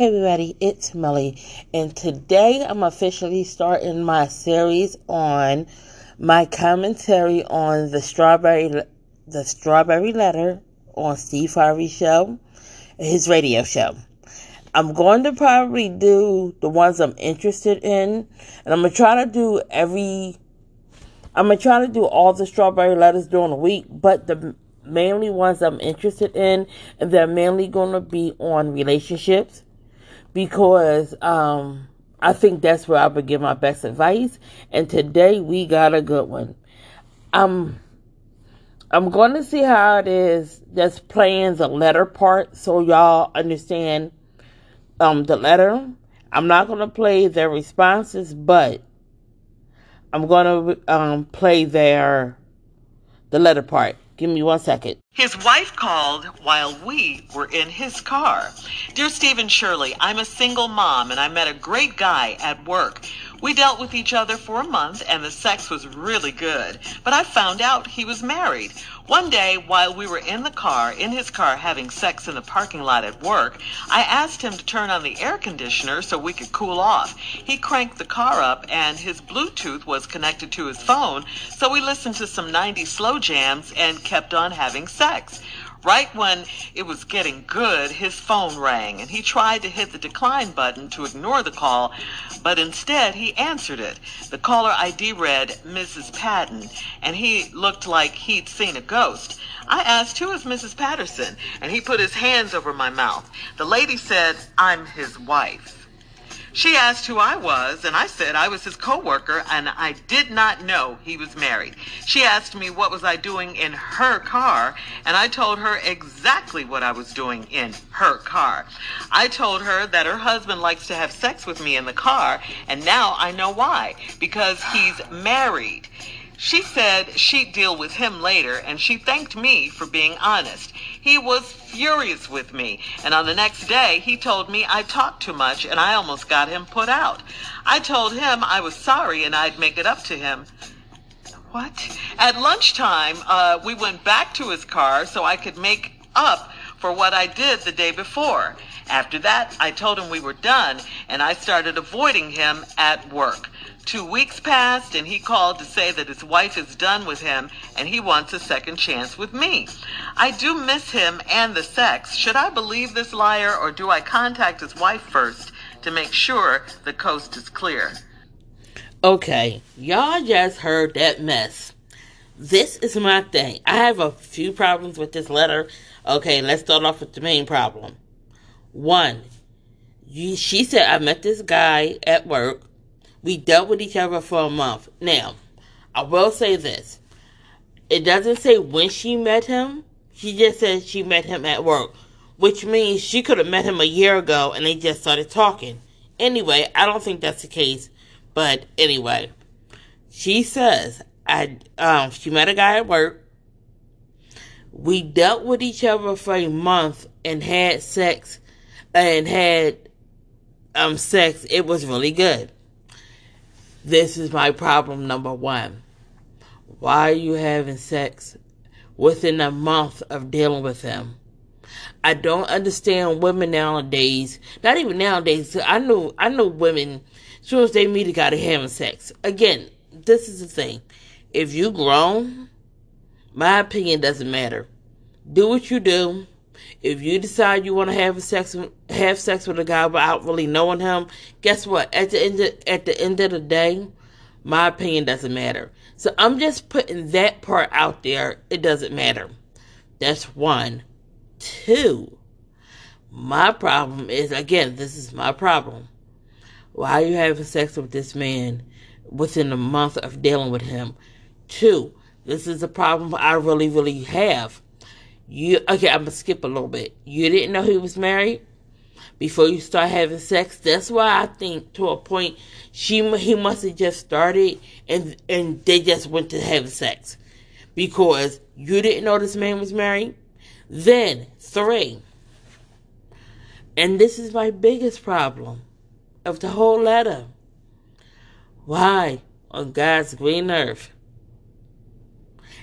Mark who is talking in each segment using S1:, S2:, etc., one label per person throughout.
S1: Hey everybody, it's Millie, and today I'm officially starting my series on my commentary on the strawberry, the strawberry letter on Steve Harvey's show, his radio show. I'm going to probably do the ones I'm interested in, and I'm gonna try to do every. I'm gonna try to do all the strawberry letters during the week, but the mainly ones I'm interested in, they're mainly to be on relationships because um, I think that's where I would give my best advice. And today we got a good one. Um, I'm going to see how it is just playing the letter part so y'all understand um, the letter. I'm not going to play their responses, but I'm going to um, play their the letter part. Give me one second.
S2: His wife called while we were in his car. Dear Stephen Shirley, I'm a single mom and I met a great guy at work. We dealt with each other for a month and the sex was really good, but I found out he was married. One day, while we were in the car, in his car having sex in the parking lot at work, I asked him to turn on the air conditioner so we could cool off. He cranked the car up and his Bluetooth was connected to his phone, so we listened to some 90s slow jams and kept on having sex. Right when it was getting good, his phone rang and he tried to hit the decline button to ignore the call, but instead he answered it. The caller ID read Mrs. Patton and he looked like he'd seen a ghost. I asked, Who is Mrs. Patterson? And he put his hands over my mouth. The lady said, I'm his wife. She asked who I was, and I said I was his coworker, and I did not know he was married. She asked me what was I doing in her car, and I told her exactly what I was doing in her car. I told her that her husband likes to have sex with me in the car, and now I know why. Because he's married. She said she'd deal with him later, and she thanked me for being honest. He was furious with me, and on the next day, he told me I talked too much and I almost got him put out. I told him I was sorry and I'd make it up to him. What? At lunchtime, uh, we went back to his car so I could make up for what I did the day before. After that, I told him we were done and I started avoiding him at work. Two weeks passed and he called to say that his wife is done with him and he wants a second chance with me. I do miss him and the sex. Should I believe this liar or do I contact his wife first to make sure the coast is clear?
S1: Okay, y'all just heard that mess. This is my thing. I have a few problems with this letter. Okay, let's start off with the main problem. One, she said, I met this guy at work. We dealt with each other for a month. Now, I will say this. It doesn't say when she met him. She just says she met him at work, which means she could have met him a year ago and they just started talking. Anyway, I don't think that's the case. But anyway, she says I um she met a guy at work. We dealt with each other for a month and had sex and had um sex. It was really good. This is my problem number one. Why are you having sex within a month of dealing with him? I don't understand women nowadays. Not even nowadays. I know I know women. As soon as they meet a guy, they having sex. Again, this is the thing. If you grown, my opinion doesn't matter. Do what you do. If you decide you want to have sex have sex with a guy without really knowing him, guess what? At the end of, at the end of the day, my opinion doesn't matter. So I'm just putting that part out there. It doesn't matter. That's one. Two. My problem is again, this is my problem. Why are you having sex with this man within a month of dealing with him? Two. This is a problem I really, really have you okay? I'm gonna skip a little bit. You didn't know he was married before you start having sex. That's why I think to a point she he must have just started and and they just went to have sex because you didn't know this man was married. Then three, and this is my biggest problem of the whole letter. Why on God's green earth?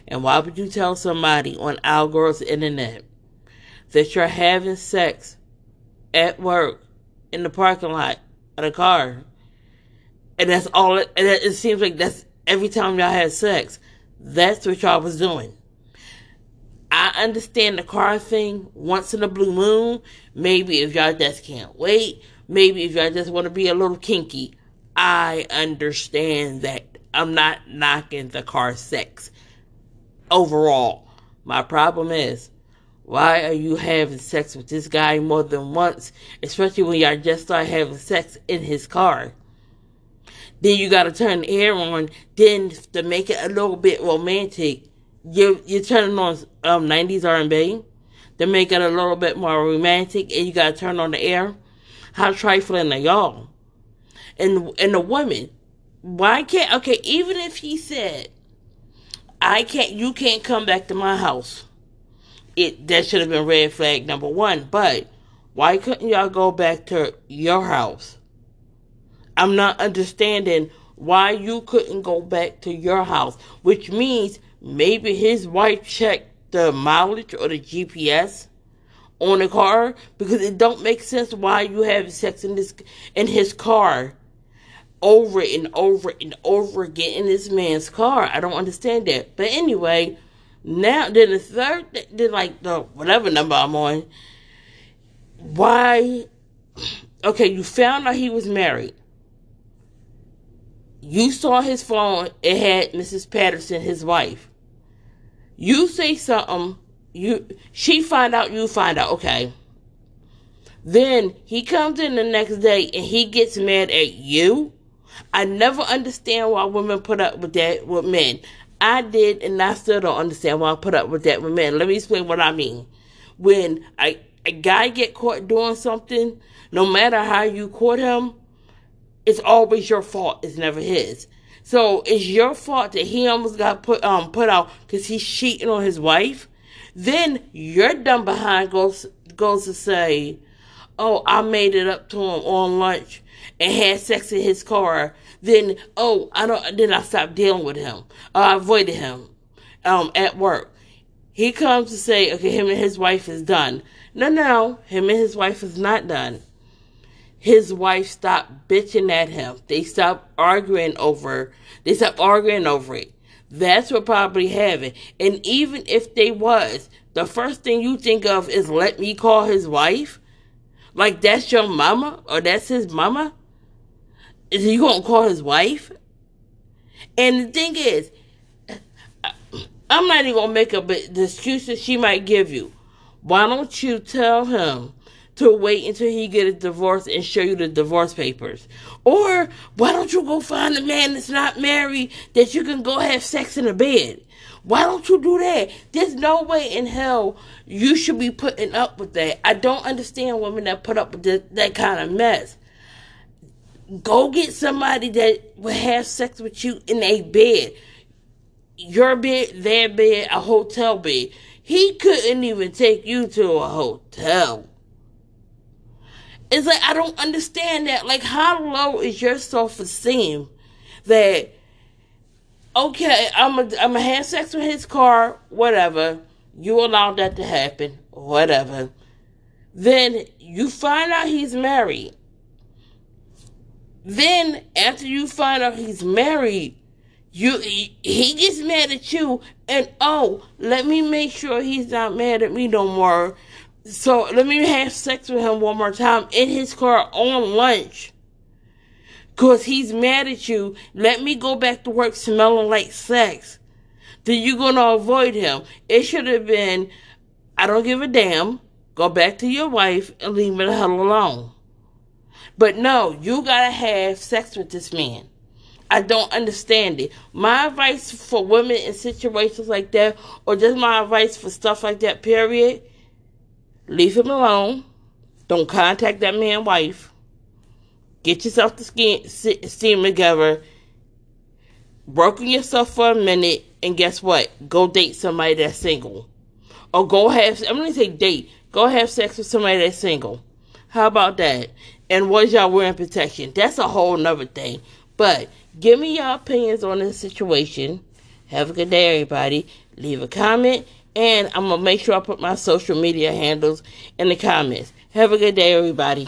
S1: And why would you tell somebody on Al Gore's internet that you're having sex at work in the parking lot of a car. And that's all it, and it seems like that's every time y'all had sex. That's what y'all was doing. I understand the car thing once in a blue moon. Maybe if y'all just can't wait. Maybe if y'all just want to be a little kinky. I understand that. I'm not knocking the car sex overall. My problem is, why are you having sex with this guy more than once, especially when y'all just start having sex in his car? Then you gotta turn the air on. Then to make it a little bit romantic, you you're turning on um 90s R&B to make it a little bit more romantic, and you gotta turn on the air. How trifling are y'all? And and the woman, why can't okay? Even if he said, "I can't," you can't come back to my house. It that should have been red flag number one. But why couldn't y'all go back to your house? I'm not understanding why you couldn't go back to your house, which means maybe his wife checked the mileage or the GPS on the car because it don't make sense why you have sex in this in his car over and over and over again in this man's car. I don't understand that. But anyway, now then the third then like the whatever number I'm on. Why okay, you found out he was married you saw his phone, it had Mrs. Patterson, his wife. You say something, you she find out, you find out, okay. Then he comes in the next day and he gets mad at you. I never understand why women put up with that with men. I did and I still don't understand why I put up with that with men. Let me explain what I mean. When a, guy get caught doing something, no matter how you caught him, it's always your fault. It's never his. So it's your fault that he almost got put um put out because he's cheating on his wife. Then your dumb behind goes goes to say, "Oh, I made it up to him on lunch and had sex in his car." Then oh, I don't. Then I stopped dealing with him. I avoided him um at work. He comes to say, "Okay, him and his wife is done." No, no, him and his wife is not done his wife stopped bitching at him. They stopped arguing over. They stopped arguing over it. That's what probably happened. And even if they was, the first thing you think of is let me call his wife. Like that's your mama or that's his mama. Is he gonna call his wife? And the thing is, I'm not even gonna make up the excuses she might give you. Why don't you tell him to wait until he get a divorce and show you the divorce papers? Or why don't you go find a man that's not married that you can go have sex in a bed? Why don't you do that? There's no way in hell you should be putting up with that. I don't understand women that put up with that, that kind of mess. Go get somebody that will have sex with you in a bed. Your bed, their bed, a hotel bed. He couldn't even take you to a hotel. It's like I don't understand that. Like, how low is your self esteem that? Okay, I'm a I'm a have sex with his car, whatever. You allow that to happen, whatever. Then you find out he's married. Then after you find out he's married, you he gets mad at you and oh, let me make sure he's not mad at me no more so let me have sex with him one more time in his car on lunch. Cause he's mad at you. Let me go back to work smelling like sex. Then you're gonna avoid him. It should have been, I don't give a damn. Go back to your wife and leave me the hell alone. But no, you gotta have sex with this man. I don't understand it. My advice for women in situations like that, or just my advice for stuff like that, period, Leave him alone. Don't contact that man's wife. Get yourself the skin, steam together. Work yourself for a minute, and guess what? Go date somebody that's single. Or go have, I'm going to say date. Go have sex with somebody that's single. How about that? And was y'all wearing protection? That's a whole nother thing. But give me your opinions on this situation. Have a good day, everybody. Leave a comment and I'm going to make sure I put my social media handles in the comments. Have a good day, everybody.